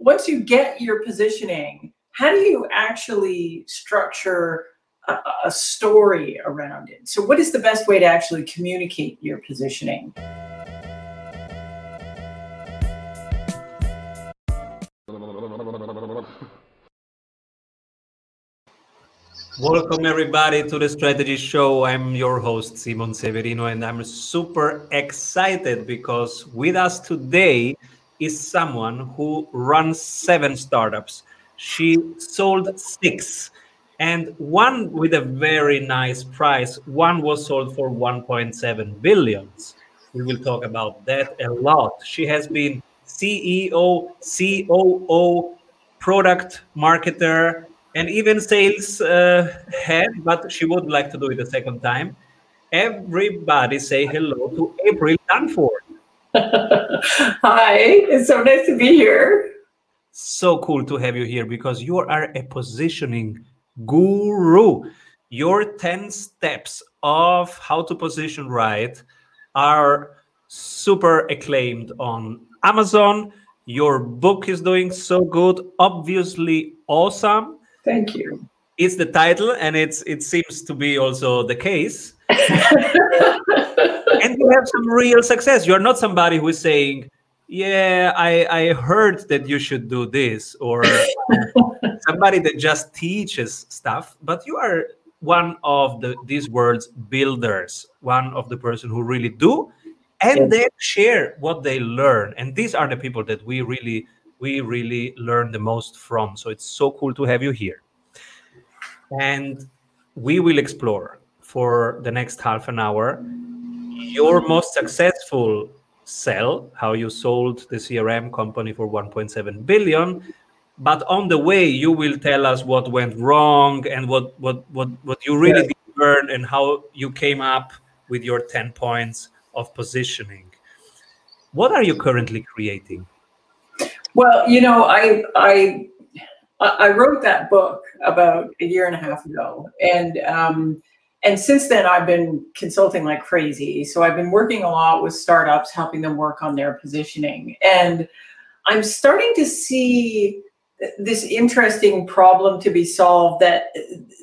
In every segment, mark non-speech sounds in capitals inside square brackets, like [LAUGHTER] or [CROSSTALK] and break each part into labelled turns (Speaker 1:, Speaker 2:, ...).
Speaker 1: once you get your positioning, how do you actually structure a, a story around it? So, what is the best way to actually communicate your positioning?
Speaker 2: Welcome, everybody, to the Strategy Show. I'm your host, Simon Severino, and I'm super excited because with us today is someone who runs seven startups. She sold six, and one with a very nice price. One was sold for 1.7 billions. We will talk about that a lot. She has been CEO, COO, product marketer, and even sales uh, head, but she would like to do it a second time. Everybody say hello to April Dunford. [LAUGHS]
Speaker 1: Hi, it's so nice to be here.
Speaker 2: So cool to have you here because you are a positioning guru. Your 10 steps of how to position right are super acclaimed on Amazon. Your book is doing so good, obviously awesome
Speaker 1: Thank you.
Speaker 2: It's the title, and it's it seems to be also the case. [LAUGHS] and you have some real success. You're not somebody who is saying, "Yeah, I I heard that you should do this," or [LAUGHS] somebody that just teaches stuff. But you are one of the these world's builders, one of the person who really do, and they share what they learn. And these are the people that we really we really learn the most from. So it's so cool to have you here. And we will explore for the next half an hour your most successful sell, how you sold the CRM company for 1.7 billion. But on the way, you will tell us what went wrong and what what what what you really did learn and how you came up with your 10 points of positioning. What are you currently creating?
Speaker 1: Well, you know, I I I wrote that book about a year and a half ago, and um, and since then I've been consulting like crazy. So I've been working a lot with startups, helping them work on their positioning, and I'm starting to see this interesting problem to be solved that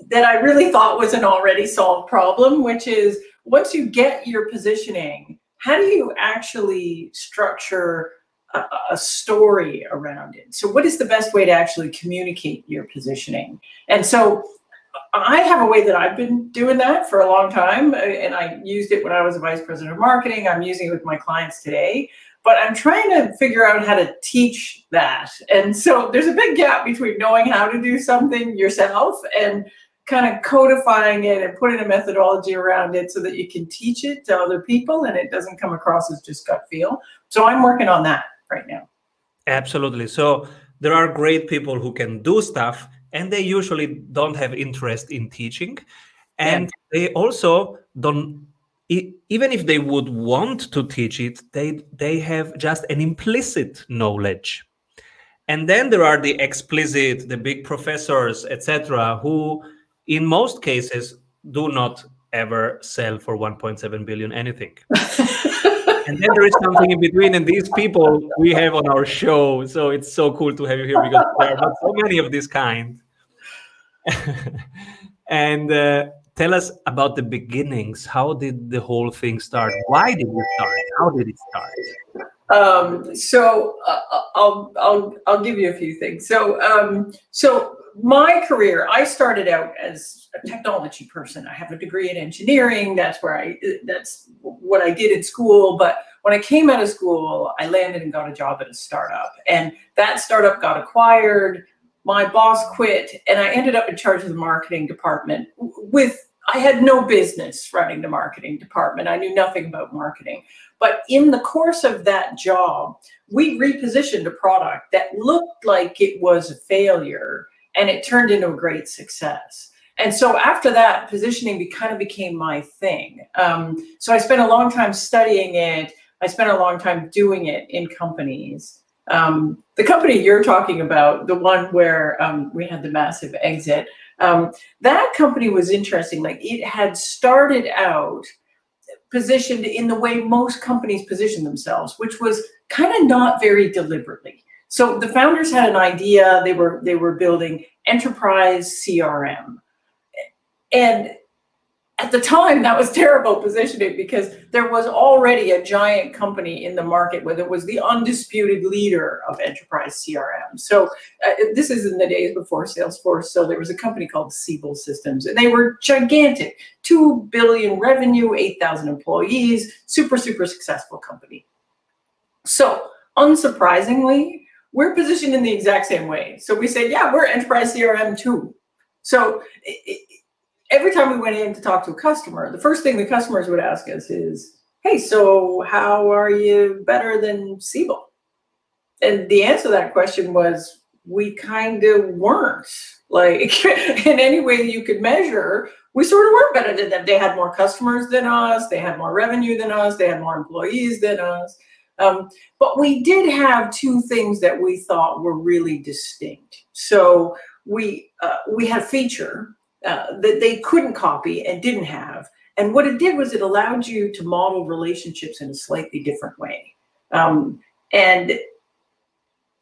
Speaker 1: that I really thought was an already solved problem, which is once you get your positioning, how do you actually structure a, a, story around it. So, what is the best way to actually communicate your positioning? And so, I have a way that I've been doing that for a long time, uh, and I used it when I was a vice president of marketing. I'm using it with my clients today, but I'm trying to figure out how to teach that. And so, there's a big gap between knowing how to do something yourself and kind of codifying it and putting a methodology around it so that you can teach it to other people and it doesn't come across as just gut feel. So I'm working on that right now.
Speaker 2: Absolutely. So there are great people who can do stuff and they usually don't have interest in teaching. And yeah. they also don't even if they would want to teach it they they have just an implicit knowledge. And then there are the explicit the big professors etc who in most cases do not ever sell for 1.7 billion anything [LAUGHS] and then there is something in between and these people we have on our show so it's so cool to have you here because there are so many of this kind. [LAUGHS] And uh, tell us about the beginnings. How did the whole thing start? Why did it start? How did it start?
Speaker 1: Um, so uh, I'll, I'll I'll give you a few things. So um, so my career, I started out as a technology person. I have a degree in engineering. That's where I, that's what I did in school. But when I came out of school, I landed and got a job at a startup. And that startup got acquired. My boss quit, and I ended up in charge of the marketing department with I had no business running the marketing department. I knew nothing about marketing. But in the course of that job, we repositioned a product that looked like it was a failure and it turned into a great success. And so after that, positioning be, kind of became my thing. Um, so I spent a long time studying it. I spent a long time doing it in companies. Um, the company you're talking about, the one where um, we had the massive exit, um, that company was interesting. Like it had started out positioned in the way most companies position themselves, which was kind of not very deliberately. So the founders had an idea. They were they were building enterprise CRM, and at the time that was [LAUGHS] terrible positioning because there was already a giant company in the market where it was the undisputed leader of enterprise crm so uh, this is in the days before salesforce so there was a company called siebel systems and they were gigantic. 2 billion revenue 8000 employees super super successful company. So unsurprisingly we're positioned in the exact same way so we say yeah we're enterprise crm too so it, every time we went in to talk to a customer, the first thing the customers would ask us is, "Hey, so how are you better than Siebel?" And the answer to that question was, "We kind of weren't. Like [LAUGHS] in any way you could measure, we sort of weren't better than them. They had more customers than us. They had more revenue than us. They had more employees than us." Um, but we did have two things that we thought were really distinct. So we uh, we had a feature uh, that they couldn't copy and didn't have. And what it did was it allowed you to model relationships in a slightly different way. Um, and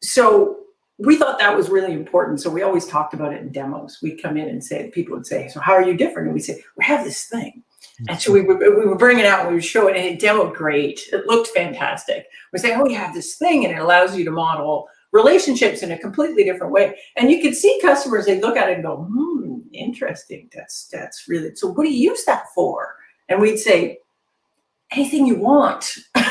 Speaker 1: so we thought that was really important. So we always talked about it in demos. We'd come in and say, people would say, So how are you different? And we'd say, We have this thing. And so we would, we would bring it out and we would show it, and it demoed great. It looked fantastic. We say, Oh, we have this thing, and it allows you to model relationships in a completely different way. And you could see customers, they look at it and go, Hmm, interesting. That's that's really so. What do you use that for? And we'd say, anything you want. [LAUGHS] and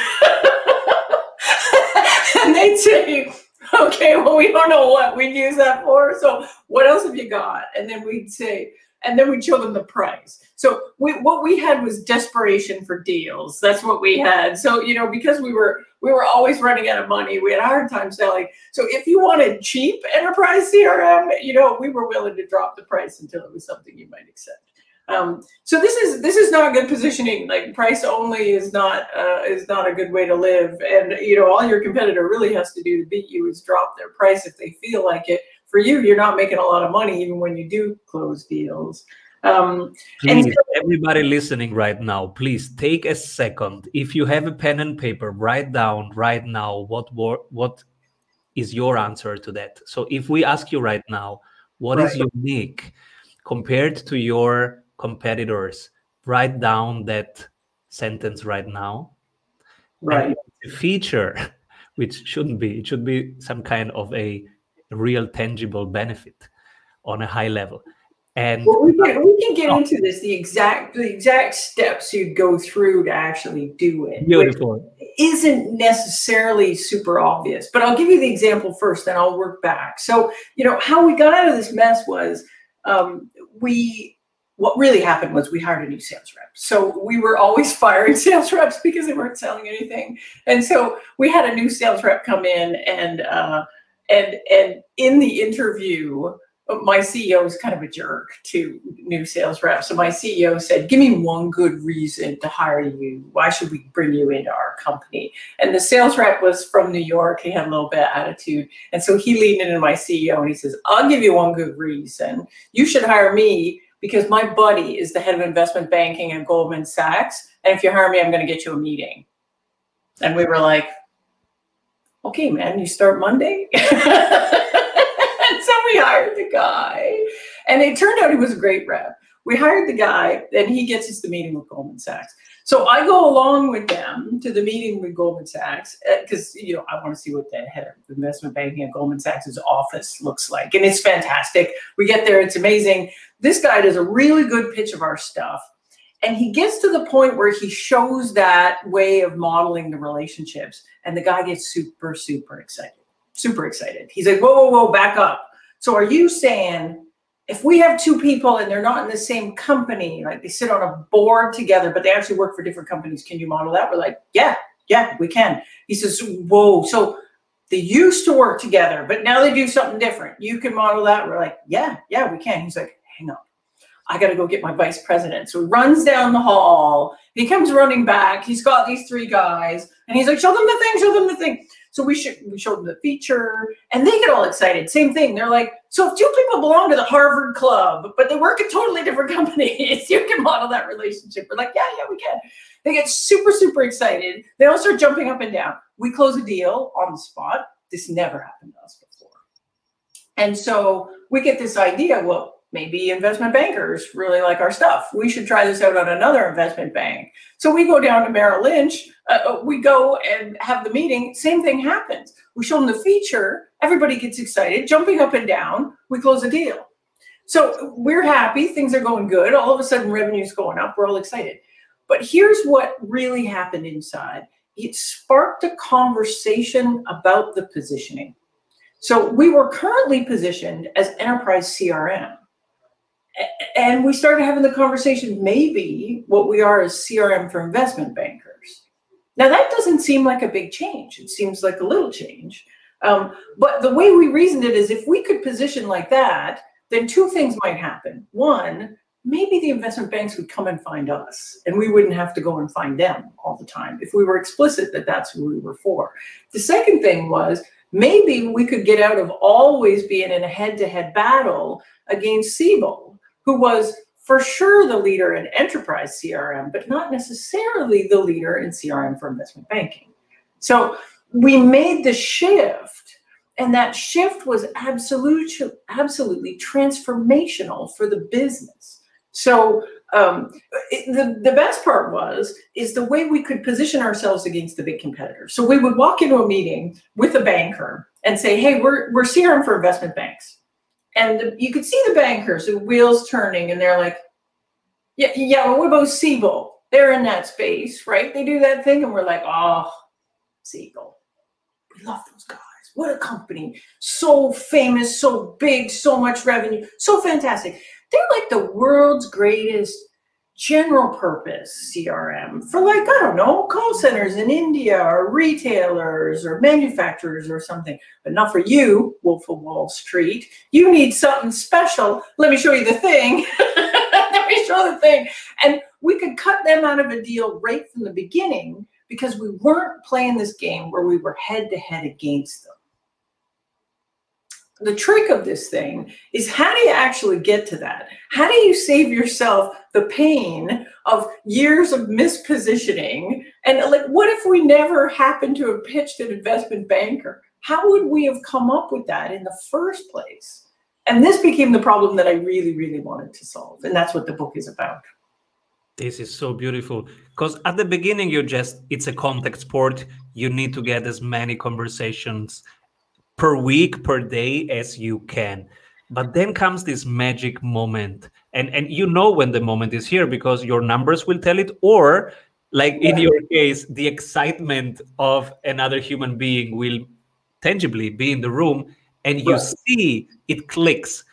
Speaker 1: they'd say, okay, well, we don't know what we'd use that for. So what else have you got? And then we'd say, and then we'd show them the price. So we, what we had was desperation for deals. That's what we had. So you know, because we were we were always running out of money, we had a hard time selling. So if you wanted cheap enterprise CRM, you know, we were willing to drop the price until it was something you might accept. Um, so this is this is not good positioning. Like price only is not uh, is not a good way to live. And you know, all your competitor really has to do to beat you is drop their price if they feel like it. For you, you're not making a lot of money even when you do close deals. Um,
Speaker 2: please, so- everybody listening right now, please take a second. If you have a pen and paper, write down right now what what is your answer to that. So if we ask you right now, what right. is unique compared to your competitors? Write down that sentence right now.
Speaker 1: Right.
Speaker 2: feature, [LAUGHS] which shouldn't be, it should be some kind of a real tangible benefit on a high level. And
Speaker 1: well, we, can, we can get oh. into this the exact the exact steps you'd go through to actually do it.
Speaker 2: Beautiful.
Speaker 1: Isn't necessarily super obvious, but I'll give you the example first, and I'll work back. So you know how we got out of this mess was um, we what really happened was we hired a new sales rep. So we were always [LAUGHS] firing sales reps because they weren't selling anything, and so we had a new sales rep come in and uh, and and in the interview my CEO is kind of a jerk to new sales reps. So my CEO said, Give me one good reason to hire you. Why should we bring you into our company? And the sales rep was from New York. He had a little bit of attitude. And so he leaned into my CEO and he says, I'll give you one good reason. You should hire me because my buddy is the head of investment banking at Goldman Sachs. And if you hire me, I'm going to get you a meeting. And we were like, Okay, man, you start Monday. [LAUGHS] and so we hired the guy. And it turned out he was a great rep. We hired the guy, and he gets us the meeting with Goldman Sachs. So I go along with them to the meeting with Goldman Sachs because uh, you know I want to see what the head of investment banking at Goldman Sachs' office looks like, and it's fantastic. We get there, it's amazing. This guy does a really good pitch of our stuff, and he gets to the point where he shows that way of modeling the relationships, and the guy gets super super excited super excited. He's like, whoa, whoa, whoa, back up. So are you saying if we have two people and they're not in the same company, like they sit on a board together, but they actually work for different companies, can you model that? We're like, yeah, yeah, we can. He says, whoa, so they used to work together, but now they do something different. You can model that. We're like, yeah, yeah, we can. He's like, hang on. I got to go get my vice president. So he runs down the hall. He comes running back. He's got these three guys, and he's like, show them the thing, show them the thing. So we should we showed them the feature, and they get all excited. Same thing. They're like, so if two people belong to the Harvard Club, but they work at totally different [LAUGHS] companies, you can model that relationship. We're like, yeah, yeah, we can. They get super super excited. They all start jumping up and down. We close a deal on the spot. This never happened to us before. And so we get this idea well, maybe investment bankers really like our stuff. We should try this out on another investment bank. So we go down to Merrill Lynch, uh, uh, we go and have the meeting. Same thing happens. We show them the feature, everybody gets excited, jumping up and down, we close a deal. So we're happy, things are going good. All of a sudden, revenue's going up, we're all excited. But here's what really happened inside it sparked a conversation about the positioning. So we were currently positioned as enterprise CRM and we started having the conversation maybe what we are is crm for investment bankers. Now that doesn't seem like a big change. It seems like a little change. Um, but the way we reasoned it is if we could position like that then two things might happen. One maybe the investment banks would come and find us and we wouldn't have to go and find them all the time if we were explicit that that's who we were for. The second thing was maybe we could get out of always being in a head-to-head battle against Siebel who was for sure the leader in enterprise CRM, but not necessarily the leader in CRM for investment banking. So we made the shift, and that shift was absolutely, absolutely transformational for the business. So um, it, the, the best part was is the way we could position ourselves against the big competitors. So we would walk into a meeting with a banker and say, "Hey, we're we're CRM for investment banks." And the, you could see the bankers, the wheels turning, and they're like, yeah, yeah, well, we're both Siebel. They're in that space, right? They do that thing, and we're like, oh, Siebel. We love those guys. What a company. So famous, so big, so much revenue, so fantastic. They're like the world's greatest general purpose CRM for like, I don't know, call centers in India or retailers or manufacturers or something, but not for you, Wolf of Wall Street. You need something special. Let me show you the thing. [LAUGHS] Let me show the thing. And we could cut them out of a deal right from the beginning because we weren't playing this game where we were head to head against them the trick of this thing is how do you actually get to that? How do you save yourself the pain of years of mispositioning? And like, what if we never happened to have pitched an investment banker? How would we have come up with that in the first place? And this became the problem that I really, really wanted to solve. And that's what the book is about.
Speaker 2: This is so beautiful because at the beginning, you just, it's a contact sport. You need to get as many conversations per week per day as you can. But then comes this magic moment. And and you know when the moment is here because your numbers will tell it or like in your case the excitement of another human being will tangibly be in the room and you see it clicks.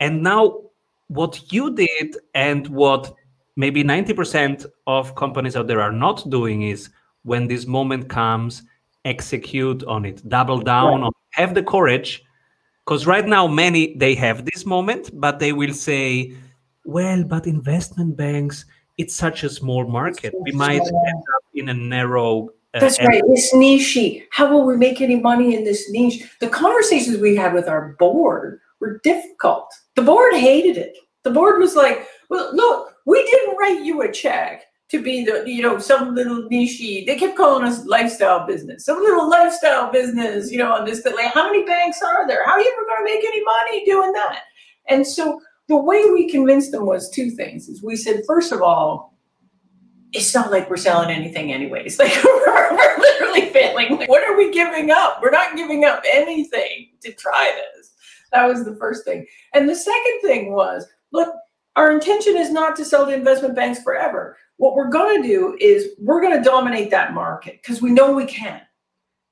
Speaker 2: And now what you did and what maybe 90% of companies out there are not doing is when this moment comes execute on it double down right. on have the courage because right now many they have this moment but they will say well but investment banks it's such a small market. We might end up in a narrow
Speaker 1: uh, that's right it's niche how will we make any money in this niche? The conversations we had with our board were difficult. The board hated it. The board was like well look we didn't write you a check to be the you know some little niche they kept calling us lifestyle business. Some little lifestyle business you know on this like how many banks are there? How are you ever going to make any money doing that? And so the way we convinced them was two things is we said first of all it's not like we're selling anything anyways. [LAUGHS] Like we're, we're literally failing. Like, what are we giving up? We're not giving up anything to try this. That was the first thing. And the second thing was look our intention is not to sell to investment banks forever what we're going to do is we're going to dominate that market because we know we can.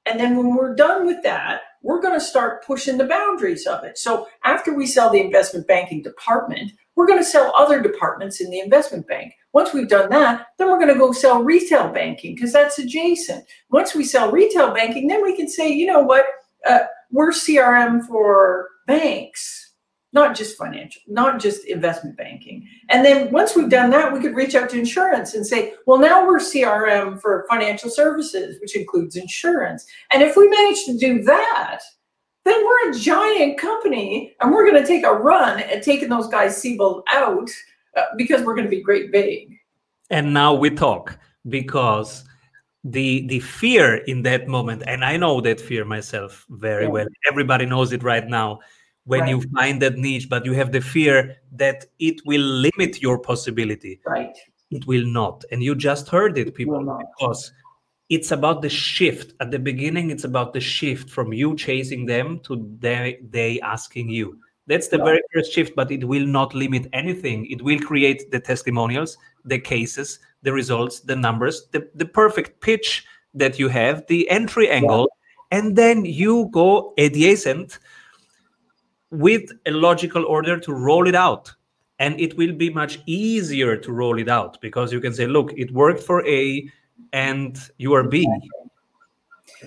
Speaker 1: And then when we're done with that, we're going to start pushing the boundaries of it. So after we sell the investment banking department, we're going to sell other departments in the investment bank. Once we've done that, then we're going to go sell retail banking because that's adjacent. Once we sell retail banking, then we can say, you know what, uh, we're CRM for banks not just financial, not just investment banking. And then once we've done that, we could reach out to insurance and say, well, now we're CRM for financial services, which includes insurance. And if we manage to do that, then we're a giant company and we're going to take a run at taking those guys Siebel out uh, because we're going to be great big.
Speaker 2: And now we talk because the the fear in that moment and i know that fear myself very yeah. well everybody knows it right now when right. you find that niche but you have the fear that it will limit your possibility.
Speaker 1: Right.
Speaker 2: It will not. And you just heard it people it because it's about the shift. At the beginning it's about the shift from you chasing them to they, they asking you. That's the very first shift but it will not limit anything. It will create the testimonials the cases the results the numbers the, the perfect pitch that you have the entry angle yeah. and then you go adjacent with a logical order to roll it out. And it will be much easier to roll it out because you can say look it worked for a and you are b.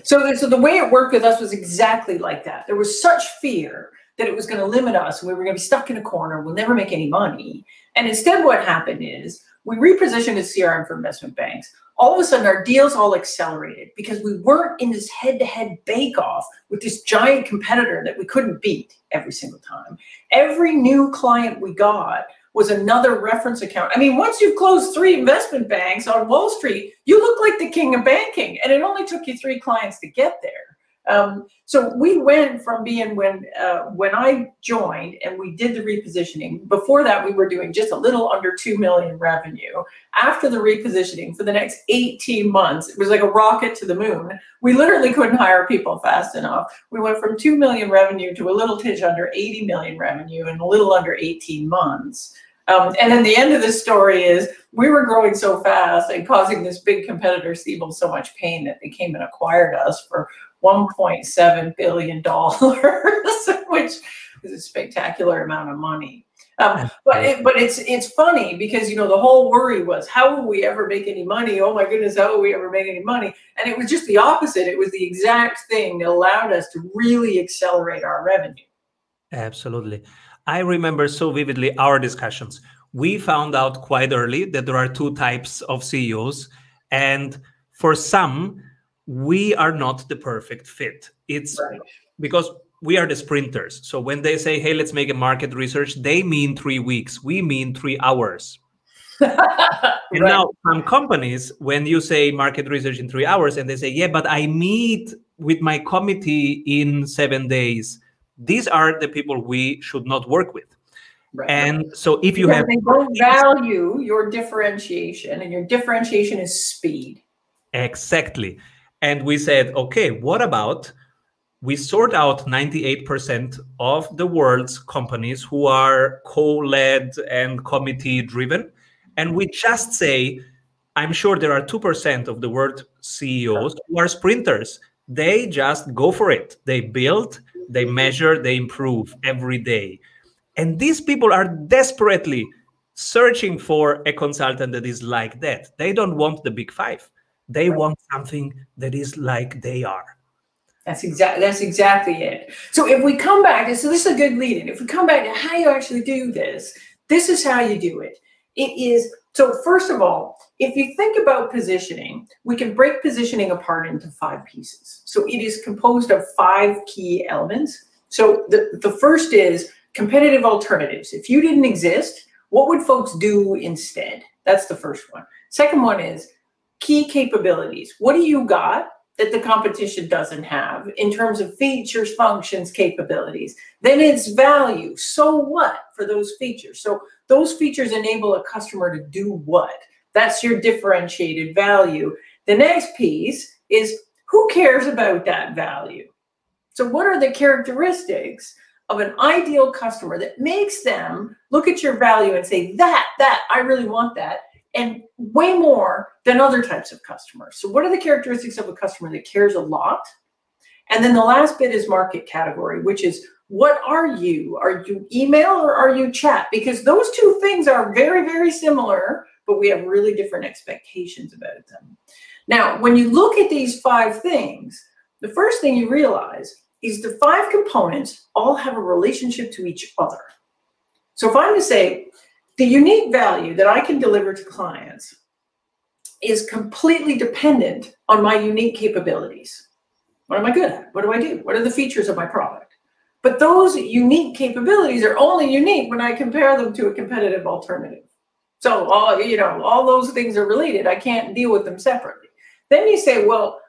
Speaker 1: So, so the way it worked with us was exactly like that. There was such fear that it was going to limit us we were going to be stuck in a corner. We'll never make any money. And instead what happened is we repositioned as crm for investment banks all of a sudden our deals all accelerated because we weren't in this head-to-head bake-off with this giant competitor that we couldn't beat every single time. Every new client we got was another reference account. I mean, once you've closed three investment banks on Wall Street, you look like the king of banking, and it only took you three clients to get there. Um, so we went from being when uh, when I joined and we did the repositioning. Before that, we were doing just a little under two million revenue. After the repositioning, for the next 18 months, it was like a rocket to the moon. We literally couldn't hire people fast enough. We went from two million revenue to a little tinge under 80 million revenue in a little under 18 months. Um, and then the end of the story is we were growing so fast and causing this big competitor, Siebel, so much pain that they came and acquired us for 1.7 billion dollars, [LAUGHS] which is a spectacular amount of money. Um, but it, but it's it's funny because you know the whole worry was how will we ever make any money? Oh my goodness, how will we ever make any money? And it was just the opposite. It was the exact thing that allowed us to really accelerate our revenue.
Speaker 2: Absolutely, I remember so vividly our discussions. We found out quite early that there are two types of CEOs, and for some we are not the perfect fit. It's right. because we are the sprinters. So when they say, hey, let's make a market research, they mean three weeks. We mean three hours. [LAUGHS] and right. now some companies, when you say market research in three hours, and they say, yeah, but I meet with my committee in seven days, these are the people we should not work with. Right. And so if you because have
Speaker 1: they don't value your differentiation, and your differentiation is speed.
Speaker 2: Exactly. And we said, okay, what about we sort out 98% of the world's companies who are co-led and committee driven and we just say i'm sure there are 2% of the world ceos who are sprinters. They just go for it. They build they measure they improve every day. And these people are desperately searching for a consultant that is like that. They don't want the big 5 they right. want something that is like they are.
Speaker 1: That's exactly that's exactly it. So if we come back, so this is a good lead in. If we come back to how you actually do this, this is how you do it. It is so first of all, if you think about positioning, we can break positioning apart into five pieces. So it is composed of five key elements. So the, the first is competitive alternatives. If you didn't exist, what would folks do instead? That's the first one. Second one is key capabilities. What do you got that the competition doesn't have in terms of features, functions, capabilities? Then it's value. So what for those features? So those features enable a customer to do what? That's your differentiated value. The next piece is who cares about that value? So what are the characteristics of an ideal customer that makes them look at your value and say, that, that, I really want that and way more than other types of customers. So, what are the characteristics of a customer that cares a lot? And then the last bit is market category, which is what are you? Are you email or are you chat? Because those two things are very, very similar, but we have really different expectations about them. Now, when you look at these five things, the first thing you realize is the five components all have a relationship to each other. So if I'm to say, the unique value that I can deliver to clients is completely dependent on my unique capabilities. What am I good at? What do I do? What are the features of my product? But those unique capabilities are only unique when I compare them to a competitive alternative. So all you know, all those things are related. I can't deal with them separately. Then you say, well,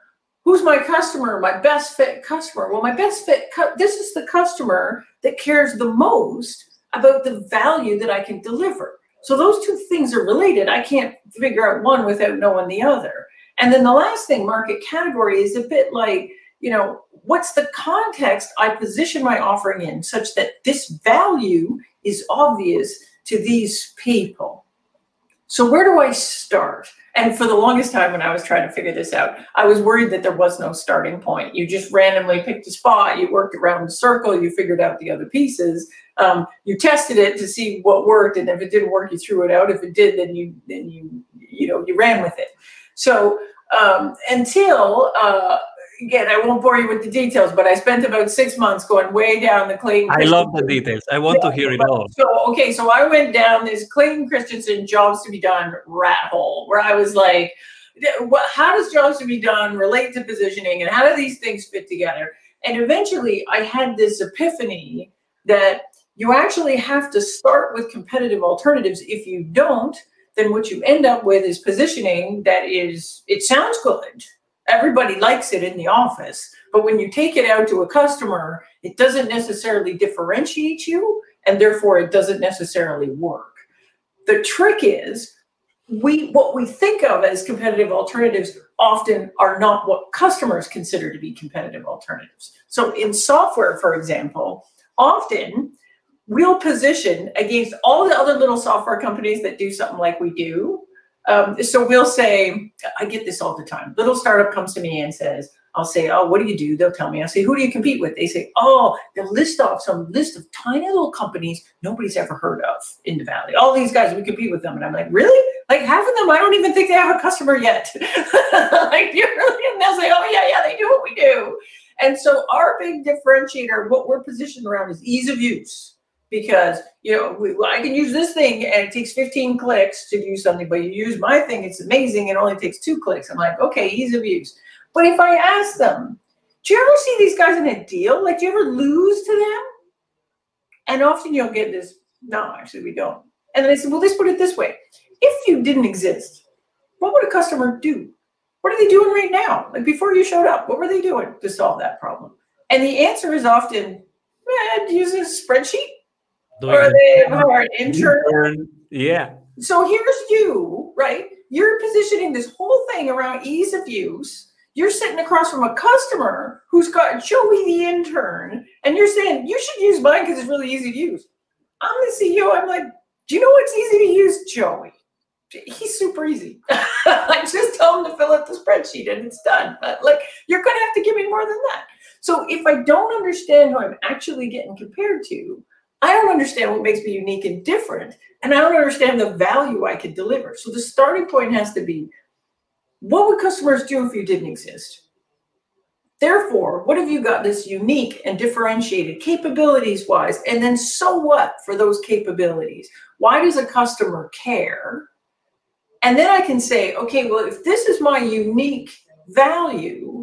Speaker 1: who's my customer? My best fit customer. Well, my best fit, cu- this is the customer that cares the most about the value that I can deliver. So those two things are related. I can't figure out one without knowing the other. And then the last thing, market category, is a bit like, you know, what's the context I position my offering in such that this value is obvious to these people? So where do I start? And for the longest time when I was trying to figure this out, I was worried that there was no starting point. You just randomly picked a spot, you worked around the circle, you figured out the other pieces. Um, you tested it to see what worked, and if it didn't work, you threw it out. If it did, then you then you you know you ran with it. So um, until uh, again, I won't bore you with the details, but I spent about six months going way down the Clayton.
Speaker 2: I love the details. I want yeah, to hear it all.
Speaker 1: So, okay, so I went down this Clayton Christensen jobs to be done rat hole where I was like, how does jobs to be done relate to positioning and how do these things fit together? And eventually I had this epiphany that you actually have to start with competitive alternatives. If you don't, then what you end up with is positioning that is, it sounds good everybody likes it in the office but when you take it out to a customer it doesn't necessarily differentiate you and therefore it doesn't necessarily work. The trick is we what we think of as competitive alternatives often are not what customers consider to be competitive alternatives. So in software for example often we'll position against all the other little software companies that do something like we do um, so we'll say, I get this all the time. Little startup comes to me and says, I'll say, Oh, what do you do? They'll tell me. I say, Who do you compete with? They say, Oh, they'll list off some list of tiny little companies nobody's ever heard of in the Valley. All these guys, we compete with them. And I'm like, Really? Like half of them, I don't even think they have a customer yet. [LAUGHS] like, you really? And they'll say, Oh, yeah, yeah, they do what we do. And so our big differentiator, what we're positioned around is ease of use because you know we, well, I can use this thing and it takes 15 clicks to do something, but you use my thing, it's amazing. It only takes two clicks. I'm like, okay, ease of use. But if I ask them, do you ever see these guys in a deal? Like, do you ever lose to them? And often you'll get this, no, actually, we don't. And then I said, well, let's put it this way: if you didn't exist, what would a customer do? What are they doing right now? Like before you showed up, what were they doing to solve that problem? And the answer is often, eh, use a spreadsheet or they are an intern.
Speaker 2: Yeah.
Speaker 1: So here's you, right? You're positioning this whole thing around ease of use. You're sitting across from a customer who's got Joey the intern, and you're saying you should use mine because it's really easy to use. I'm the CEO. I'm like, do you know what's easy to use, Joey? He's super easy. [LAUGHS] I just tell him to fill out the spreadsheet and it's done. But like, you're gonna have to give me more than that. So if I don't understand who I'm actually getting compared to, I don't understand what makes me unique and different, and I don't understand the value I could deliver. So the starting point has to be what would customers do if you didn't exist? Therefore, what have you got this unique and differentiated capabilities wise? And then so what for those capabilities? Why does a customer care? And then I can say, okay, well, if this is my unique value,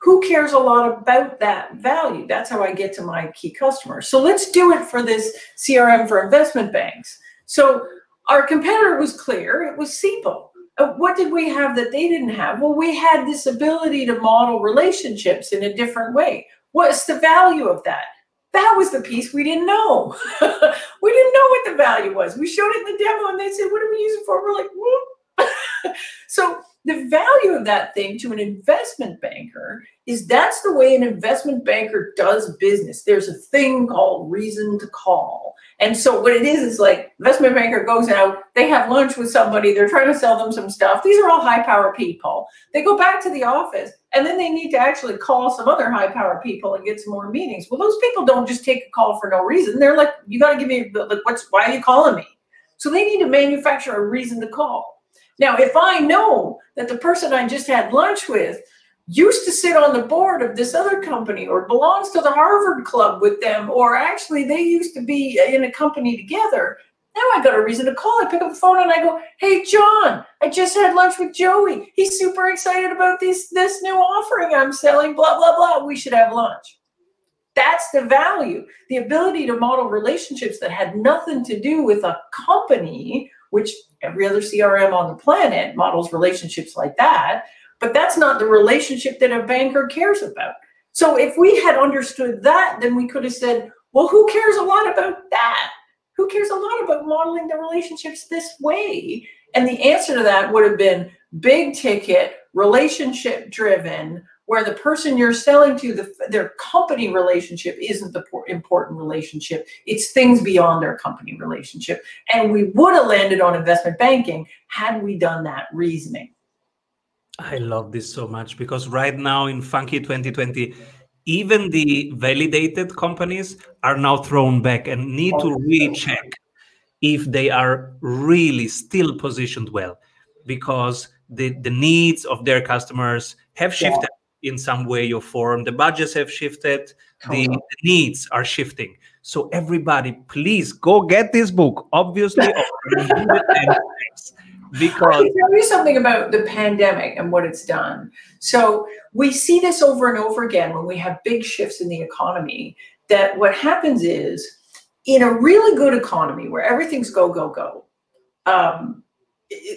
Speaker 1: who cares a lot about that value? That's how I get to my key customers. So let's do it for this CRM for investment banks. So our competitor was clear, it was Siebel. Uh, what did we have that they didn't have? Well, we had this ability to model relationships in a different way. What's the value of that? That was the piece we didn't know. [LAUGHS] we didn't know what the value was. We showed it in the demo and they said, What do we it for? We're like, Whoop. So the value of that thing to an investment banker is that's the way an investment banker does business. There's a thing called reason to call. And so what it is is like investment banker goes out, they have lunch with somebody, they're trying to sell them some stuff. These are all high power people. They go back to the office and then they need to actually call some other high power people and get some more meetings. Well, those people don't just take a call for no reason. They're like, you got to give me like what's why are you calling me? So they need to manufacture a reason to call. Now, if I know that the person I just had lunch with used to sit on the board of this other company or belongs to the Harvard Club with them, or actually they used to be in a company together, now I got a reason to call. I pick up the phone and I go, "Hey, John, I just had lunch with Joey. He's super excited about this this new offering I'm selling. Blah blah blah. We should have lunch." That's the value, the ability to model relationships that had nothing to do with a company which every other CRM on the planet models relationships like that. but that's not the relationship that a banker cares about. So if we had understood that, then we could have said, well, who cares a lot about that? Who cares a lot about modeling the relationships this way? And the answer to that would have been big ticket, relationship driven, where the person you're selling to, the, their company relationship isn't the important relationship. It's things beyond their company relationship. And we would have landed on investment banking had we done that reasoning.
Speaker 2: I love this so much because right now in Funky 2020, even the validated companies are now thrown back and need to oh. recheck if they are really still positioned well because the, the needs of their customers have shifted yeah. In some way or form. The budgets have shifted, the, the, needs are shifting. So, everybody, please go get this book. Obviously, [LAUGHS]
Speaker 1: because I can tell you something about the pandemic and what it's done. So we see this over and over again when we have big shifts in the economy. That what happens is in a really good economy where everything's go go go, um,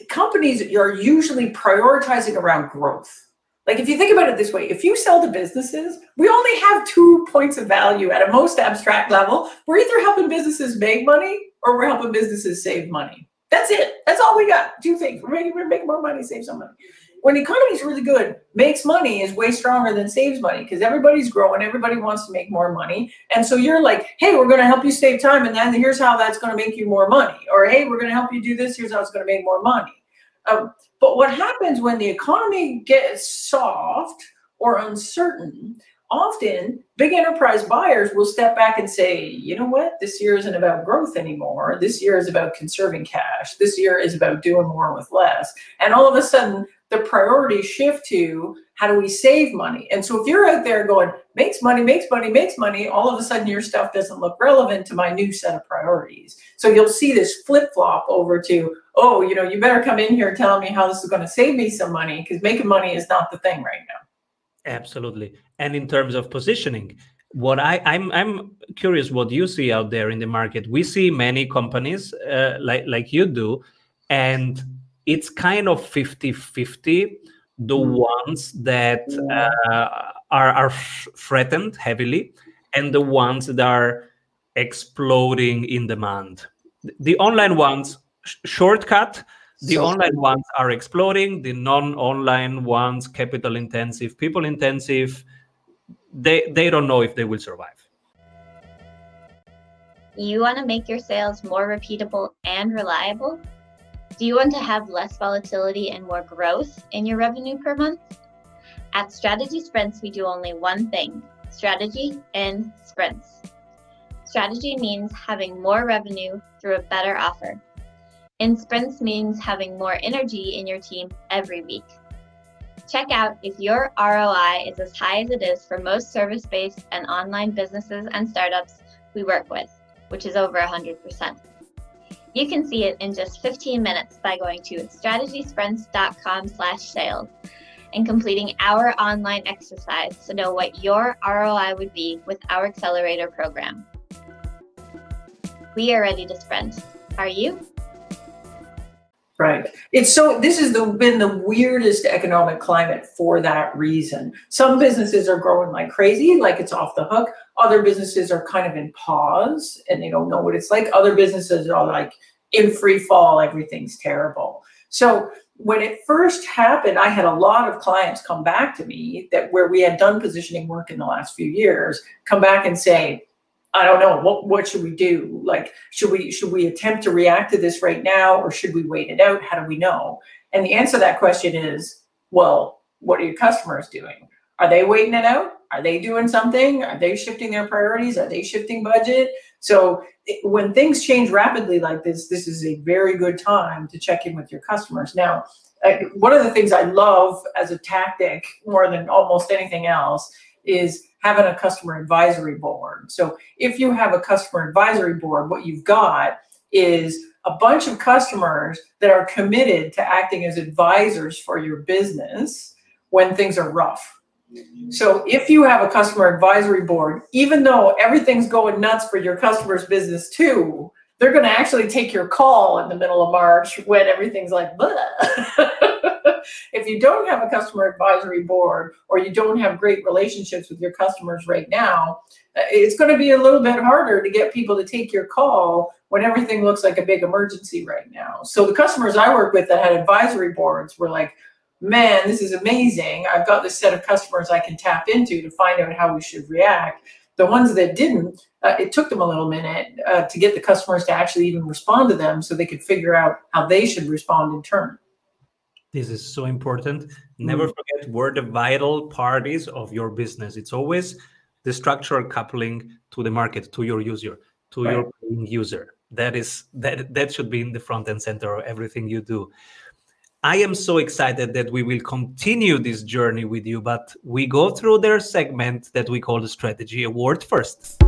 Speaker 1: companies are usually prioritizing around growth. Like if you think about it this way, if you sell to businesses, we only have two points of value at a most abstract level. We're either helping businesses make money or we're helping businesses save money. That's it. That's all we got. Two things. We're making, we're making more money, save some money. When the economy is really good, makes money is way stronger than saves money because everybody's growing. Everybody wants to make more money. And so you're like, hey, we're going to help you save time. And then here's how that's going to make you more money. Or hey, we're going to help you do this. Here's how it's going to make more money. Um, but what happens when the economy gets soft or uncertain often big enterprise buyers will step back and say, you know what, this year isn't about growth anymore. This year is about conserving cash. This year is about doing more with less. And all of a sudden, the priorities shift to how do we save money? And so if you're out there going, makes money, makes money, makes money, all of a sudden your stuff doesn't look relevant to my new set of priorities. So you'll see this flip flop over to, oh, you know, you better come in here telling me how this is going to save me some money because making money is not the thing right now.
Speaker 2: Absolutely. And in terms of positioning, what I, I'm I'm curious what you see out there in the market. We see many companies uh, like like you do, and it's kind of 50-50 the mm. ones that uh, are are threatened heavily and the ones that are exploding in demand. The online ones shortcut the so, online ones are exploding. The non-online ones capital intensive people intensive they they don't know if they will survive.
Speaker 3: You want to make your sales more repeatable and reliable do you want to have less volatility and more growth in your revenue per month at strategy sprints we do only one thing strategy in sprints strategy means having more revenue through a better offer in sprints means having more energy in your team every week. Check out if your ROI is as high as it is for most service based and online businesses and startups we work with, which is over 100%. You can see it in just 15 minutes by going to strategysprints.com slash sales and completing our online exercise to know what your ROI would be with our accelerator program. We are ready to sprint. Are you?
Speaker 1: Right. It's so this has been the weirdest economic climate for that reason. Some businesses are growing like crazy, like it's off the hook. Other businesses are kind of in pause and they don't know what it's like. Other businesses are like in free fall, everything's terrible. So when it first happened, I had a lot of clients come back to me that where we had done positioning work in the last few years, come back and say, I don't know what what should we do? Like, should we should we attempt to react to this right now, or should we wait it out? How do we know? And the answer to that question is, well, what are your customers doing? Are they waiting it out? Are they doing something? Are they shifting their priorities? Are they shifting budget? So it, when things change rapidly like this, this is a very good time to check in with your customers. Now, I, one of the things I love as a tactic more than almost anything else is having a customer advisory board. So if you have a customer advisory board, what you've got is a bunch of customers that are committed to acting as advisors for your business when things are rough. So if you have a customer advisory board, even though everything's going nuts for your customer's business too, they're going to actually take your call in the middle of March when everything's like, [LAUGHS] if you don't have a customer advisory board or you don't have great relationships with your customers right now, uh, it's going to be a little bit harder to get people to take your call when everything looks like a big emergency right now. So the customers I work with that had advisory boards were like, man, this is amazing. I've got this set of customers I can tap into to find out how we should react. The ones that didn't, uh, it took them a little minute uh, to get the customers to actually even respond to them so they could figure out how they should respond in turn.
Speaker 2: This is so important. Never mm. forget we're the vital parties of your business. It's always the structural coupling to the market, to your user, to right. your user. That is that that should be in the front and center of everything you do. I am so excited that we will continue this journey with you, but we go through their segment that we call the strategy award first.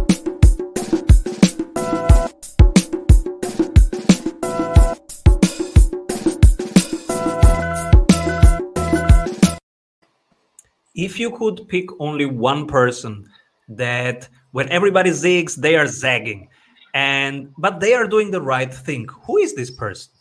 Speaker 2: If you could pick only one person that when everybody zigs, they are zagging, and but they are doing the right thing, who is this person?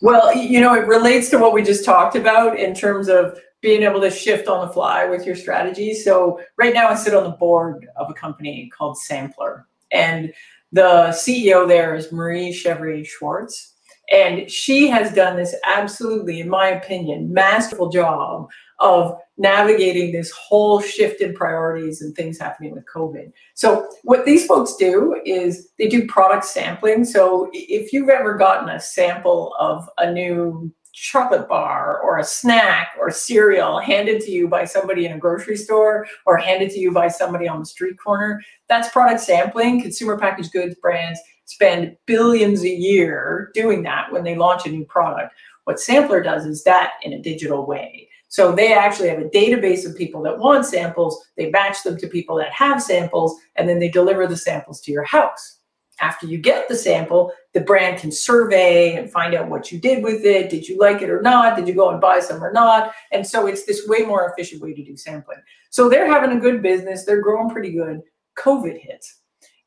Speaker 1: Well, you know, it relates to what we just talked about in terms of being able to shift on the fly with your strategy. So right now I sit on the board of a company called Sampler. And the CEO there is Marie Chevrier Schwartz. And she has done this absolutely, in my opinion, masterful job of navigating this whole shift in priorities and things happening with COVID. So, what these folks do is they do product sampling. So, if you've ever gotten a sample of a new chocolate bar or a snack or cereal handed to you by somebody in a grocery store or handed to you by somebody on the street corner, that's product sampling. Consumer packaged goods brands spend billions a year doing that when they launch a new product. What Sampler does is that in a digital way. So they actually have a database of people that want samples. They match them to people that have samples, and then they deliver the samples to your house. After you get the sample, the brand can survey and find out what you did with it. Did you like it or not? Did you go and buy some or not? And so it's this way more efficient way to do sampling. So they're having a good business. They're growing pretty good. COVID hits.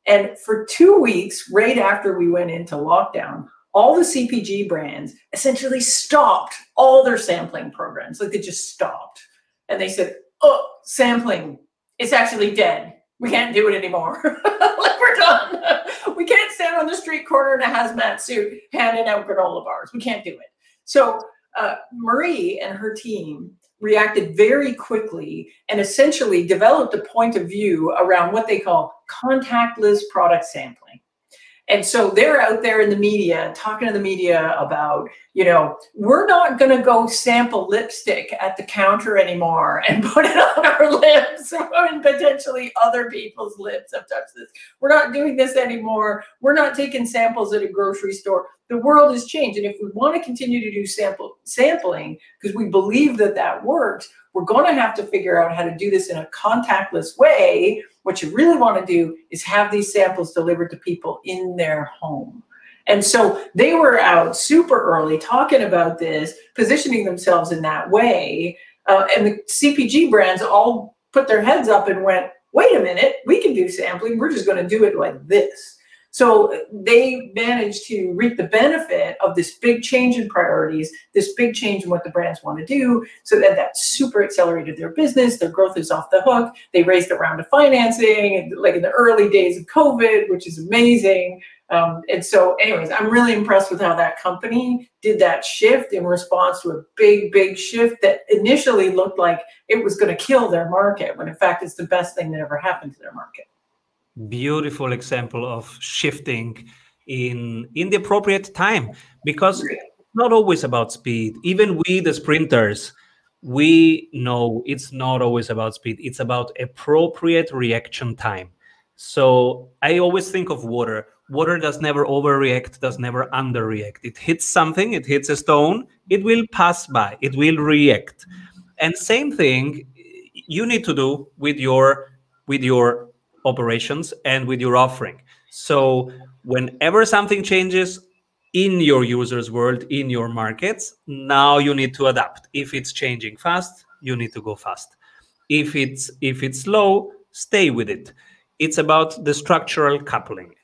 Speaker 1: And for two weeks, right after we went into lockdown, all the CPG brands essentially stopped all their sampling programs. Like they just stopped. And they said, oh, sampling, it's actually dead. We can't do it anymore. [LAUGHS] like we're done. we can't stand on the street corner in a hazmat suit handing out granola bars. We can't do it. So uh, Marie and her team reacted very quickly and essentially developed a point of view around what they call contactless product sampling. And so they're out there in the media talking to the media about, you know, we're not going to go sample lipstick at the counter anymore [LAUGHS] and put it on our lips and potentially other people's lips have touched this. We're not doing this anymore. We're not taking samples at a grocery store. The world has changed. And if we want to continue to do sample sampling because we believe that that works, we're going to have to figure out how to do this in a contactless way what you really want to do is have these samples delivered to people in their home. And so they were out super early talking about this, positioning themselves in that way. Uh, and the CPG brands all put their heads up and went, wait a minute, we can do sampling. We're just going to do it like this. So they managed to reap the benefit of this big change in priorities, this big change in what the brands want to do. So that that super accelerated their business. Their growth is off the hook. They raised a round of financing, like in the early days of COVID, which is amazing. Um, and so, anyways, I'm really impressed with how that company did that shift in response to a big, big shift that initially looked like it was going to kill their market, when in fact it's the best thing that ever happened to their market
Speaker 2: beautiful example of shifting in in the appropriate time. Because it's not always about speed. Even we the sprinters we know it's not always about speed. It's about appropriate reaction time. So i always think of water. Water does never overreact does never underreact. It hits something it hits a stone it will pass by it will react. And same thing you need to do with your with your operations and with your offering. So whenever something changes in your users world in your markets, now you need to adapt. If it's changing fast, you need to go fast. If it's if it's slow, stay with it. It's about the structural coupling.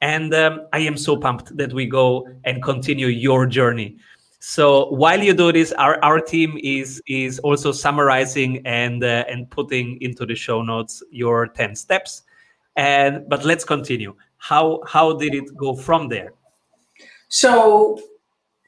Speaker 2: And um, I am so pumped that we go and continue your journey. So while you do this, our, our team is is also summarizing and uh, and putting into the show notes your 10 steps. And but let's continue. How how did it go from there?
Speaker 1: So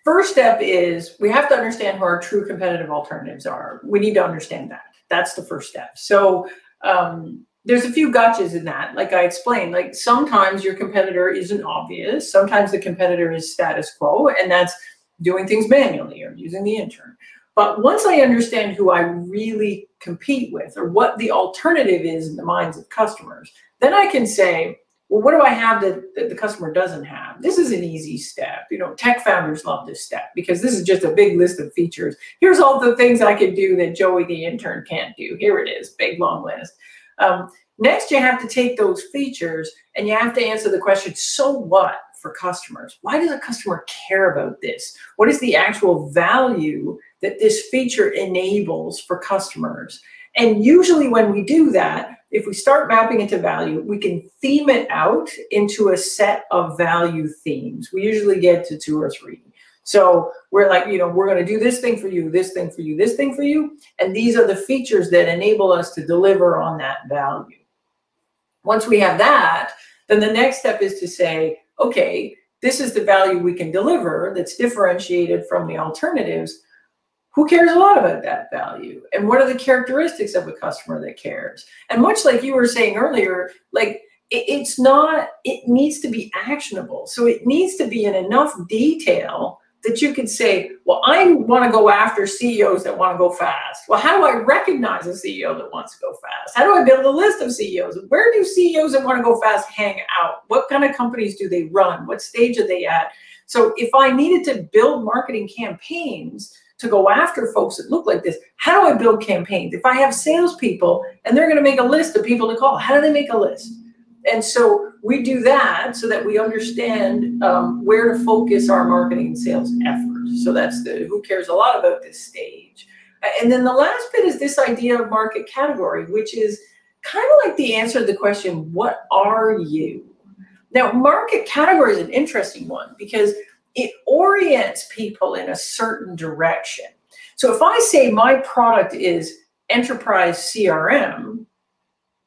Speaker 1: first step is we have to understand who our true competitive alternatives are. We need to understand that. That's the first step. So um, there's a few gotchas in that. Like I explained, like sometimes your competitor isn't obvious. Sometimes the competitor is status quo, and that's doing things manually or using the intern. But once I understand who I really compete with or what the alternative is in the minds of customers, then I can say, well, what do I have that, that, the customer doesn't have? This is an easy step. You know, tech founders love this step because this is just a big list of features. Here's all the things I can do that Joey the intern can't do. Here it is, big long list. Um, next, you have to take those features and you have to answer the question, so what for customers? Why does a customer care about this? What is the actual value that this feature enables for customers? And usually when we do that, if we start mapping into value, we can theme it out into a set of value themes. We usually get to two or three. So we're like, you know, we're going to do this thing for you, this thing for you, this thing for you. And these are the features that enable us to deliver on that value. Once we have that, then the next step is to say, okay, this is the value we can deliver that's differentiated from the alternatives who cares a lot about that value? And what are the characteristics of a customer that cares? And much like you were saying earlier like it, it's not it needs to be actionable. So it needs to be in enough detail that you can say well i want to go after ceos that want to go fast. Well how do i recognize a ceo that wants to go fast? How do i build a list of ceos where do ceos that want to go fast hang out? What kind of companies do they run? What stage are they at? So if i needed to build marketing campaigns to go after folks that look like this. How do I build campaigns? If I have salespeople and they're going to make a list of people to call, how do they make a list? And so we do that so that we understand um, where to focus our marketing and sales efforts. So that's the who cares a lot about this stage. And then the last bit is this idea of market category, which is kind of like the answer to the question, what are you? Now, market category is an interesting one because it orients people in a certain direction. So if I say my product is enterprise CRM,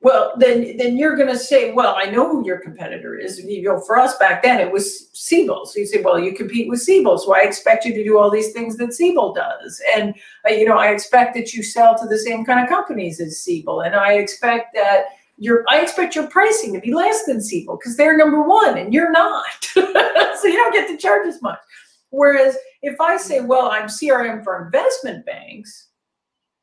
Speaker 1: well, then then you're going to say, well, I know who your competitor is. You know, for us back then, it was Siebel. So you say, well, you compete with Siebel, so I expect you to do all these things that Siebel does, and uh, you know, I expect that you sell to the same kind of companies as Siebel, and I expect that your I expect your pricing to be less than Siebel because they're number one and you're not. [LAUGHS] so you don't get to charge as much. Whereas if I say, well, I'm CRM for investment banks,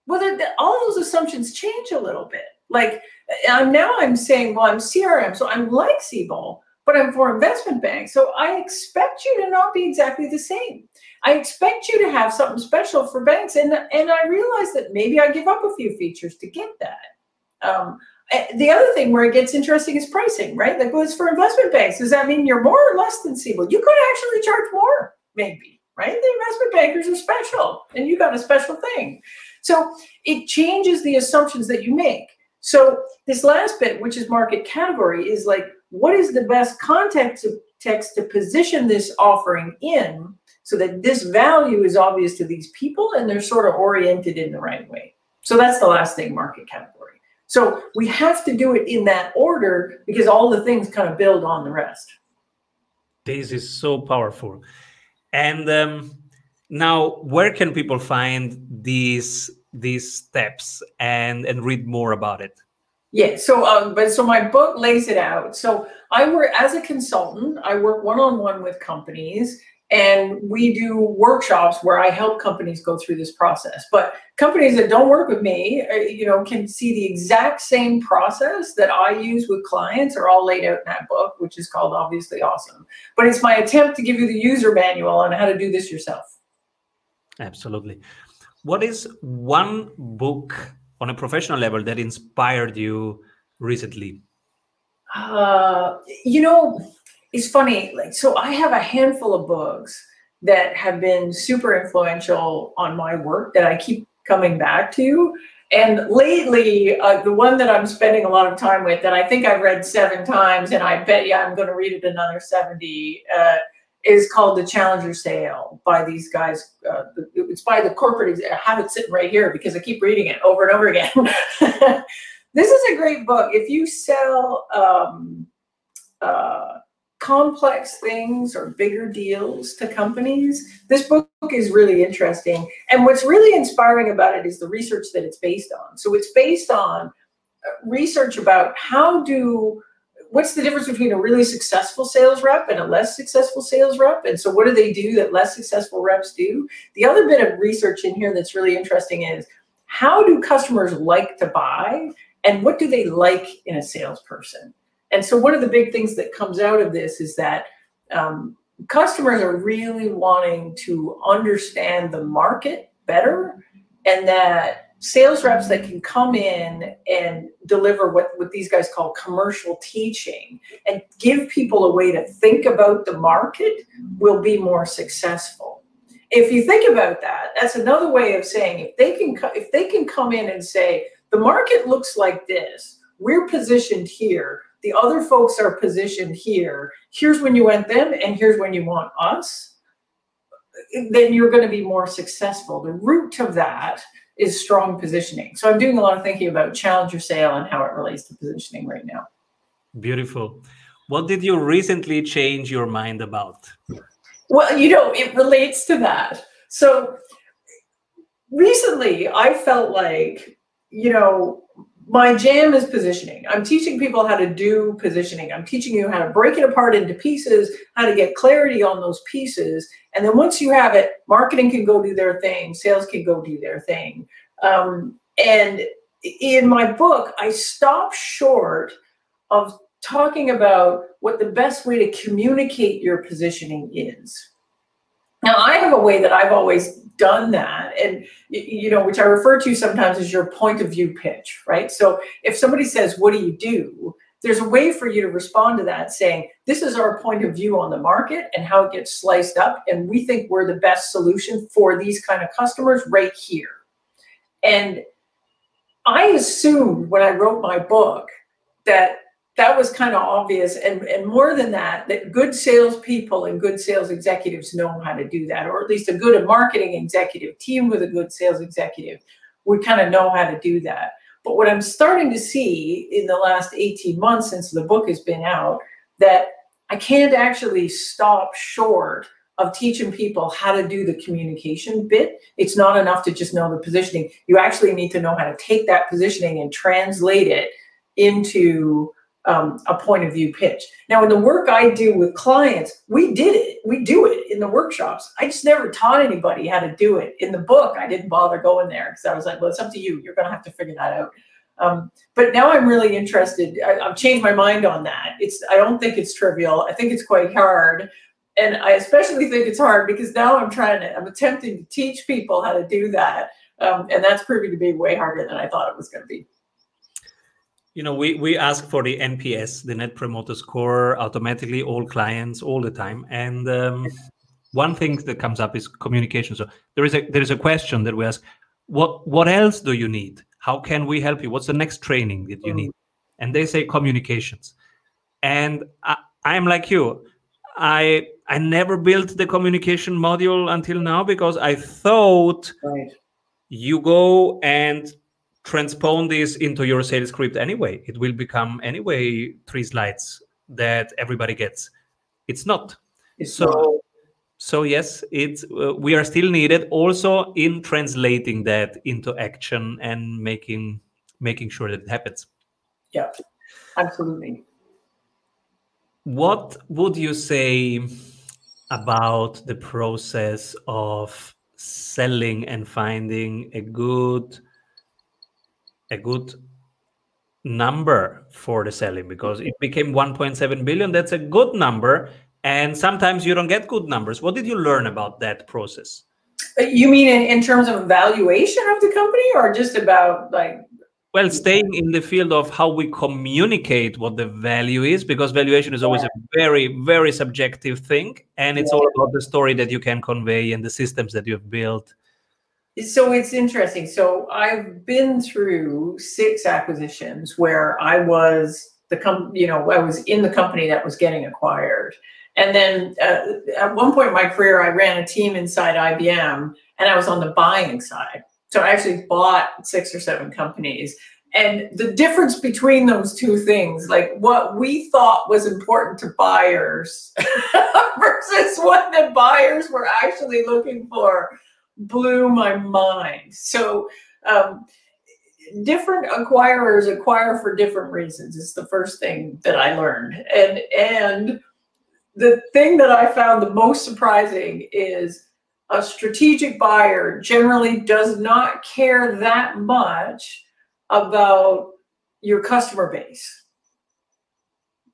Speaker 1: well, then all those assumptions change a little bit. Like I'm now I'm saying, well, I'm CRM, so I'm like Siebel, but I'm for investment banks. So I expect you to not be exactly the same. I expect you to have something special for banks. And, and I realize that maybe I give up a few features to get that. Um, Eh, the other thing where it gets interesting is pricing, right? Well, it's for investment banks. Does that mean you're more or less than Siebel? You could actually charge more, maybe, right? The investment bankers are special, and you got a special thing. So it changes the assumptions that you make. So this last bit, which is market category, is like, what is the best context to text to position this offering in so that this value is obvious to these people and they're sort of oriented in the right way. So that's the last thing, market category. So we have to do it in that order because all the things kind of build on the rest.
Speaker 2: This is so powerful. And um, now, where can people find these these steps and and read more about it?
Speaker 1: Yeah. So, um, but so my book lays it out. So I work as a consultant. I work one on one with companies, and we do workshops where i help companies go through this process. But companies that don't work with me uh, you know can see the exact same process that i use with clients are all laid out in that book which is called obviously awesome. But it's my attempt to give you the user manual on how to do this yourself.
Speaker 2: Absolutely. What is one book on a professional level that inspired you recently?
Speaker 1: Uh, you know it's funny like so i have a handful of books that have been super influential on my work that i keep coming back to And lately, uh, the one that I'm spending a lot of time with, that I think I've read seven times, and I bet you I'm going to read it another 70, uh, is called The Challenger Sale by these guys. Uh, it's by the corporate, I have it sitting right here because I keep reading it over and over again. [LAUGHS] this is a great book. If you sell um, uh, complex things or bigger deals to companies, this book is really interesting. And what's really inspiring about it is the research that it's based on. So it's based on uh, research about how do what's the difference between a really successful sales rep and a less successful sales rep and so what do they do that less successful reps do the other bit of research in here that's really interesting is how do customers like to buy and what do they like in a salesperson and so one of the big things that comes out of this is that um, customers are really wanting to understand the market better and that sales reps that can come in and deliver what, what these guys call commercial teaching and give people a way to think about the market will be more successful. If you think about that that's another way of saying if they can if they can come in and say the market looks like this. We're positioned here the other folks are positioned here here's when you want them and here's when you want us then you're going to be more successful the root of that is strong positioning. So I'm doing a lot of thinking about challenger sale and how it relates to positioning right now.
Speaker 2: Beautiful. What did you recently change your mind about?
Speaker 1: Well, you know, it relates to that. So recently I felt like, you know, my jam is positioning. I'm teaching people how to do positioning. I'm teaching you how to break it apart into pieces, how to get clarity on those pieces. And then once you have it, marketing can go do their thing, sales can go do their thing. Um, and in my book, I stop short of talking about what the best way to communicate your positioning is. Now, I have a way that I've always done that, and you know, which I refer to sometimes as your point of view pitch, right? So if somebody says, What do you do? There's a way for you to respond to that saying, This is our point of view on the market and how it gets sliced up, and we think we're the best solution for these kind of customers right here. And I assumed when I wrote my book that that was kind of obvious. And, and more than that, that good salespeople and good sales executives know how to do that, or at least a good marketing executive team with a good sales executive would kind of know how to do that. But what I'm starting to see in the last 18 months since the book has been out, that I can't actually stop short of teaching people how to do the communication bit. It's not enough to just know the positioning. You actually need to know how to take that positioning and translate it into um, a point of view pitch. Now, in the work I do with clients, we did it. We do it in the workshops. I just never taught anybody how to do it. In the book, I didn't bother going there because I was like, well, it's up to you. You're going to have to figure that out. Um, but now I'm really interested. I, I've changed my mind on that. It's I don't think it's trivial. I think it's quite hard. And I especially think it's hard because now I'm trying to, I'm attempting to teach people how to do that. Um, and that's proving to be way harder than I thought it was going to be
Speaker 2: you know we we ask for the nps the net promoter score automatically all clients all the time. And um, one thing that comes up is communication. So there is a there is a question that we ask what what else do you need? How can we help you? What's the next training that you need? And they say communications. And I, i'm like you. I i never built the communication module until now because i thought right. you go and transpose this into your sales script anyway. It will become anyway three slides that everybody gets. It's not. It's so not. so yes, it's uh, we are still needed also in translating that into action and making making sure that it happens.
Speaker 1: Yeah, absolutely.
Speaker 2: What would you say about the process of selling and finding a good a good number for the selling because it became 1.7 billion that's a good number and sometimes you don't get good numbers what did you learn about that process
Speaker 1: uh, you mean in, in terms of valuation of the company or just about like
Speaker 2: well staying in the field of how we communicate what the value is because valuation is always yeah. a very very subjective thing and it's yeah. all about the story that you can convey and the systems that you've built
Speaker 1: so it's interesting. So I've been through six acquisitions where I was the com, you know, I was in the company that was getting acquired. And then uh, at one point in my career, I ran a team inside IBM and I was on the buying side. So I actually bought six or seven companies. And the difference between those two things, like what we thought was important to buyers [LAUGHS] versus what the buyers were actually looking for, blew my mind. So, um, different acquirers acquire for different reasons is the first thing that I learned. And and the thing that I found the most surprising is a strategic buyer generally does not care that much about your customer base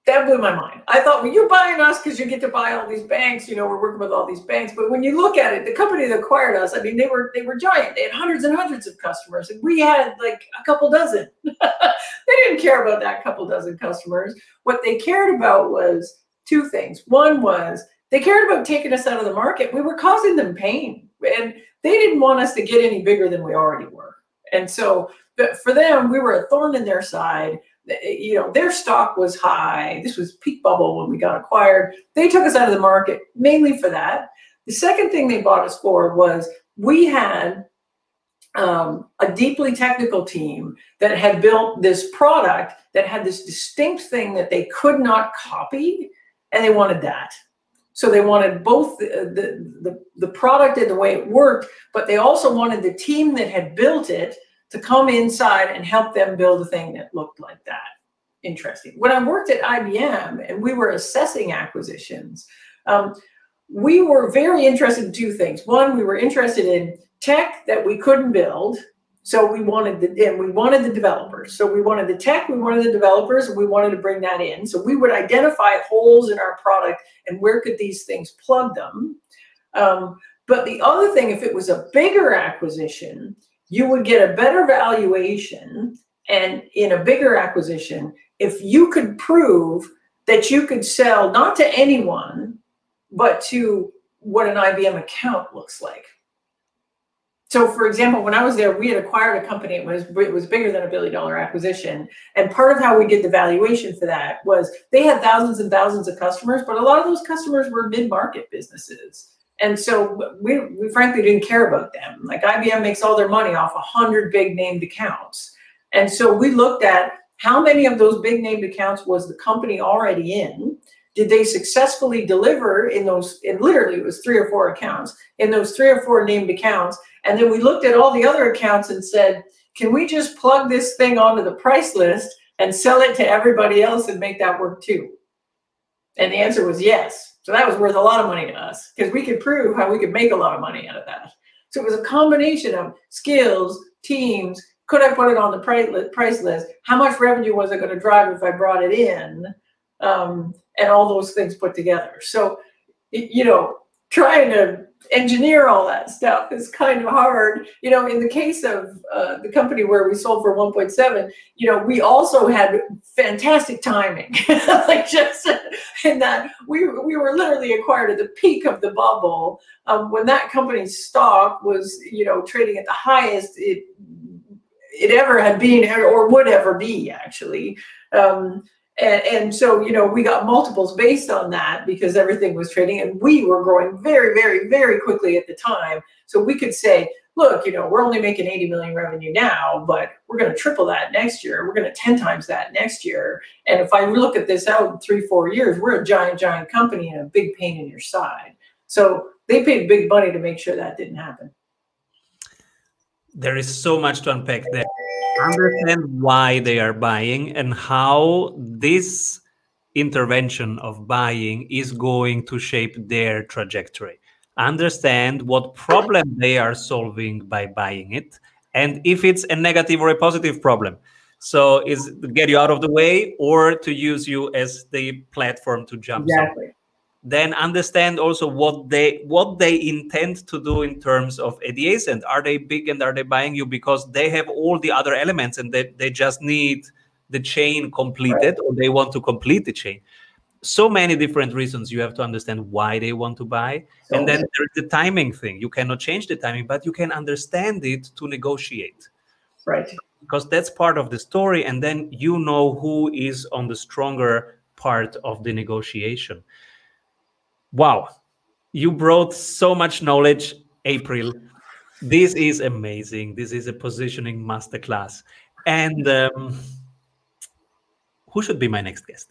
Speaker 1: that blew my mind. I thought, well, you're buying us because you get to buy all these banks. You know, we're working with all these banks. But when you look at it, the company that acquired us, I mean, they were they were giant. They had hundreds and hundreds of customers, and we had like a couple dozen. [LAUGHS] they didn't care about that couple dozen customers. What they cared about was two things. One was they cared about taking us out of the market. We were causing them pain, and they didn't want us to get any bigger than we already were. And so, but for them, we were a thorn in their side you know, their stock was high. This was peak bubble when we got acquired. They took us out of the market mainly for that. The second thing they bought us for was we had um, a deeply technical team that had built this product that had this distinct thing that they could not copy, and they wanted that. So they wanted both the, the, the, the product and the way it worked, but they also wanted the team that had built it to come inside and help them build a thing that looked like that. Interesting. When I worked at IBM and we were assessing acquisitions, um, we were very interested in two things. One, we were interested in tech that we couldn't build. So we wanted the and we wanted the developers. So we wanted the tech, we wanted the developers, and we wanted to bring that in. So we would identify holes in our product and where could these things plug them. Um, but the other thing, if it was a bigger acquisition, you would get a better valuation and in a bigger acquisition if you could prove that you could sell not to anyone but to what an IBM account looks like. So, for example, when I was there, we had acquired a company. It was it was bigger than a billion dollar acquisition, and part of how we did the valuation for that was they had thousands and thousands of customers, but a lot of those customers were mid market businesses. And so we, we frankly didn't care about them. Like IBM makes all their money off a hundred big named accounts. And so we looked at how many of those big named accounts was the company already in? Did they successfully deliver in those, and literally it was three or four accounts, in those three or four named accounts. And then we looked at all the other accounts and said, can we just plug this thing onto the price list and sell it to everybody else and make that work too? And the answer was yes. So that was worth a lot of money to us because we could prove how we could make a lot of money out of that. So it was a combination of skills, teams. Could I put it on the price list? How much revenue was it going to drive if I brought it in? Um, and all those things put together. So, you know, trying to engineer all that stuff is kind of hard. You know, in the case of uh, the company where we sold for 1.7, you know, we also had fantastic timing. [LAUGHS] like just in that we we were literally acquired at the peak of the bubble um, when that company's stock was, you know, trading at the highest it it ever had been or would ever be actually. Um, and, and, so, you know, we got multiples based on that because everything was trading and we were growing very, very, very quickly at the time. So we could say, look, you know, we're only making 80 million revenue now, but we're going to triple that next year. We're going to 10 times that next year. And if I look at this out in three, four years, we're a giant, giant company and a big pain in your side. So they paid big money to make sure that didn't happen.
Speaker 2: There is so much to unpack there understand why they are buying and how this intervention of buying is going to shape their trajectory. Understand what problem they are solving by buying it, and if it's a negative or a positive problem. So, is to get you out of the way or to use you as the platform to jump?
Speaker 1: Exactly. Somewhere
Speaker 2: then understand also what they what they intend to do in terms of adjacent. Are they big and are they buying you? Because they have all the other elements and they, they just need the chain completed right. or they want to complete the chain. So many different reasons you have to understand why they want to buy.
Speaker 1: So-
Speaker 2: and then there's the timing thing. You cannot change the timing but you can understand it to negotiate.
Speaker 1: Right.
Speaker 2: because that's part of the story and then you know who is on the stronger part of the negotiation wow you brought so much knowledge april this is amazing this is a positioning masterclass and um, who should be my next guest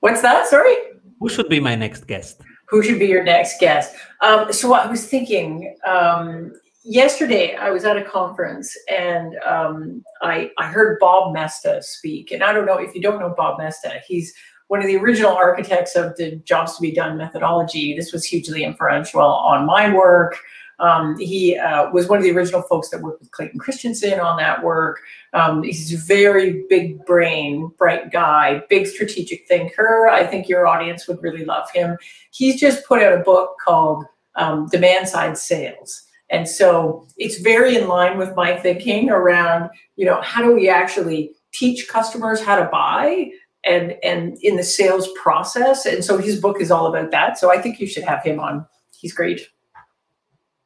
Speaker 1: What's that? Sorry.
Speaker 2: who should be my next guest
Speaker 1: Who should be your next guest? Um, so I was thinking um, yesterday. I was at a conference and um, I I heard Bob Moesta speak. And I don't know if you don't know Bob Moesta. He's one of the original architects of the jobs to be done methodology. This was hugely influential on my work. Um, he uh, was one of the original folks that worked with Clayton Christensen on that work. Um, he's a very big brain, bright guy, big strategic thinker. I think your audience would really love him. He's just put out a book called um, Demand Side Sales. And so it's very in line with my thinking around, you know, how do we actually teach customers how to buy and and in the sales process. And so his book is all about that. So I think you should have him on. He's great.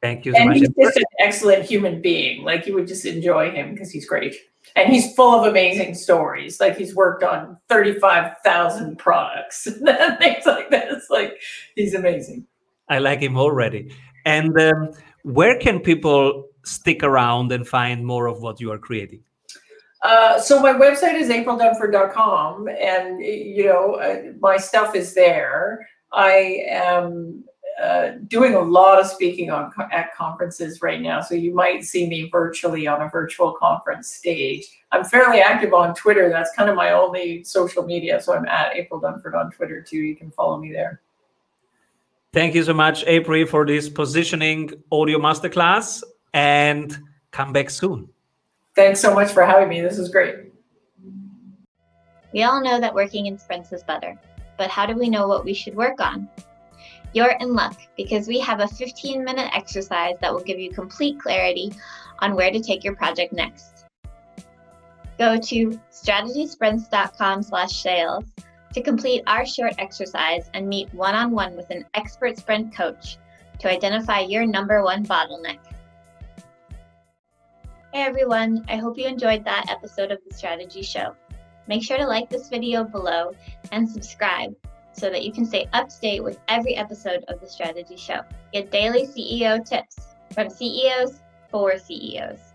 Speaker 2: thank you so
Speaker 1: And
Speaker 2: much
Speaker 1: he's just an excellent human being. Like you would just enjoy him because he's great. And he's full of amazing stories. Like he's worked on 35,000 products [LAUGHS] and things like this. Like he's amazing.
Speaker 2: I like him already. And um, where can people stick around and find more of what you are creating?
Speaker 1: Uh, so my website is aprildunford.com and you know uh, my stuff is there. I am uh, doing a lot of speaking on at conferences right now, so you might see me virtually on a virtual conference stage. I'm fairly active on Twitter. That's kind of my only social media, so I'm at April Dunford on Twitter too. You can follow me there.
Speaker 2: Thank you so much, April, for this positioning audio masterclass and come back soon.
Speaker 1: Thanks so much for having me. This is great.
Speaker 3: We all know that working in sprints is better, but how do we know what we should work on? You're in luck because we have a 15 minute exercise that will give you complete clarity on where to take your project next. Go to strategysprints.com slash sales to complete our short exercise and meet one on one with an expert sprint coach to identify your number one bottleneck. Hey everyone, I hope you enjoyed that episode of the Strategy Show. Make sure to like this video below and subscribe so that you can stay up to date with every episode of the Strategy Show. Get daily CEO tips from CEOs for CEOs.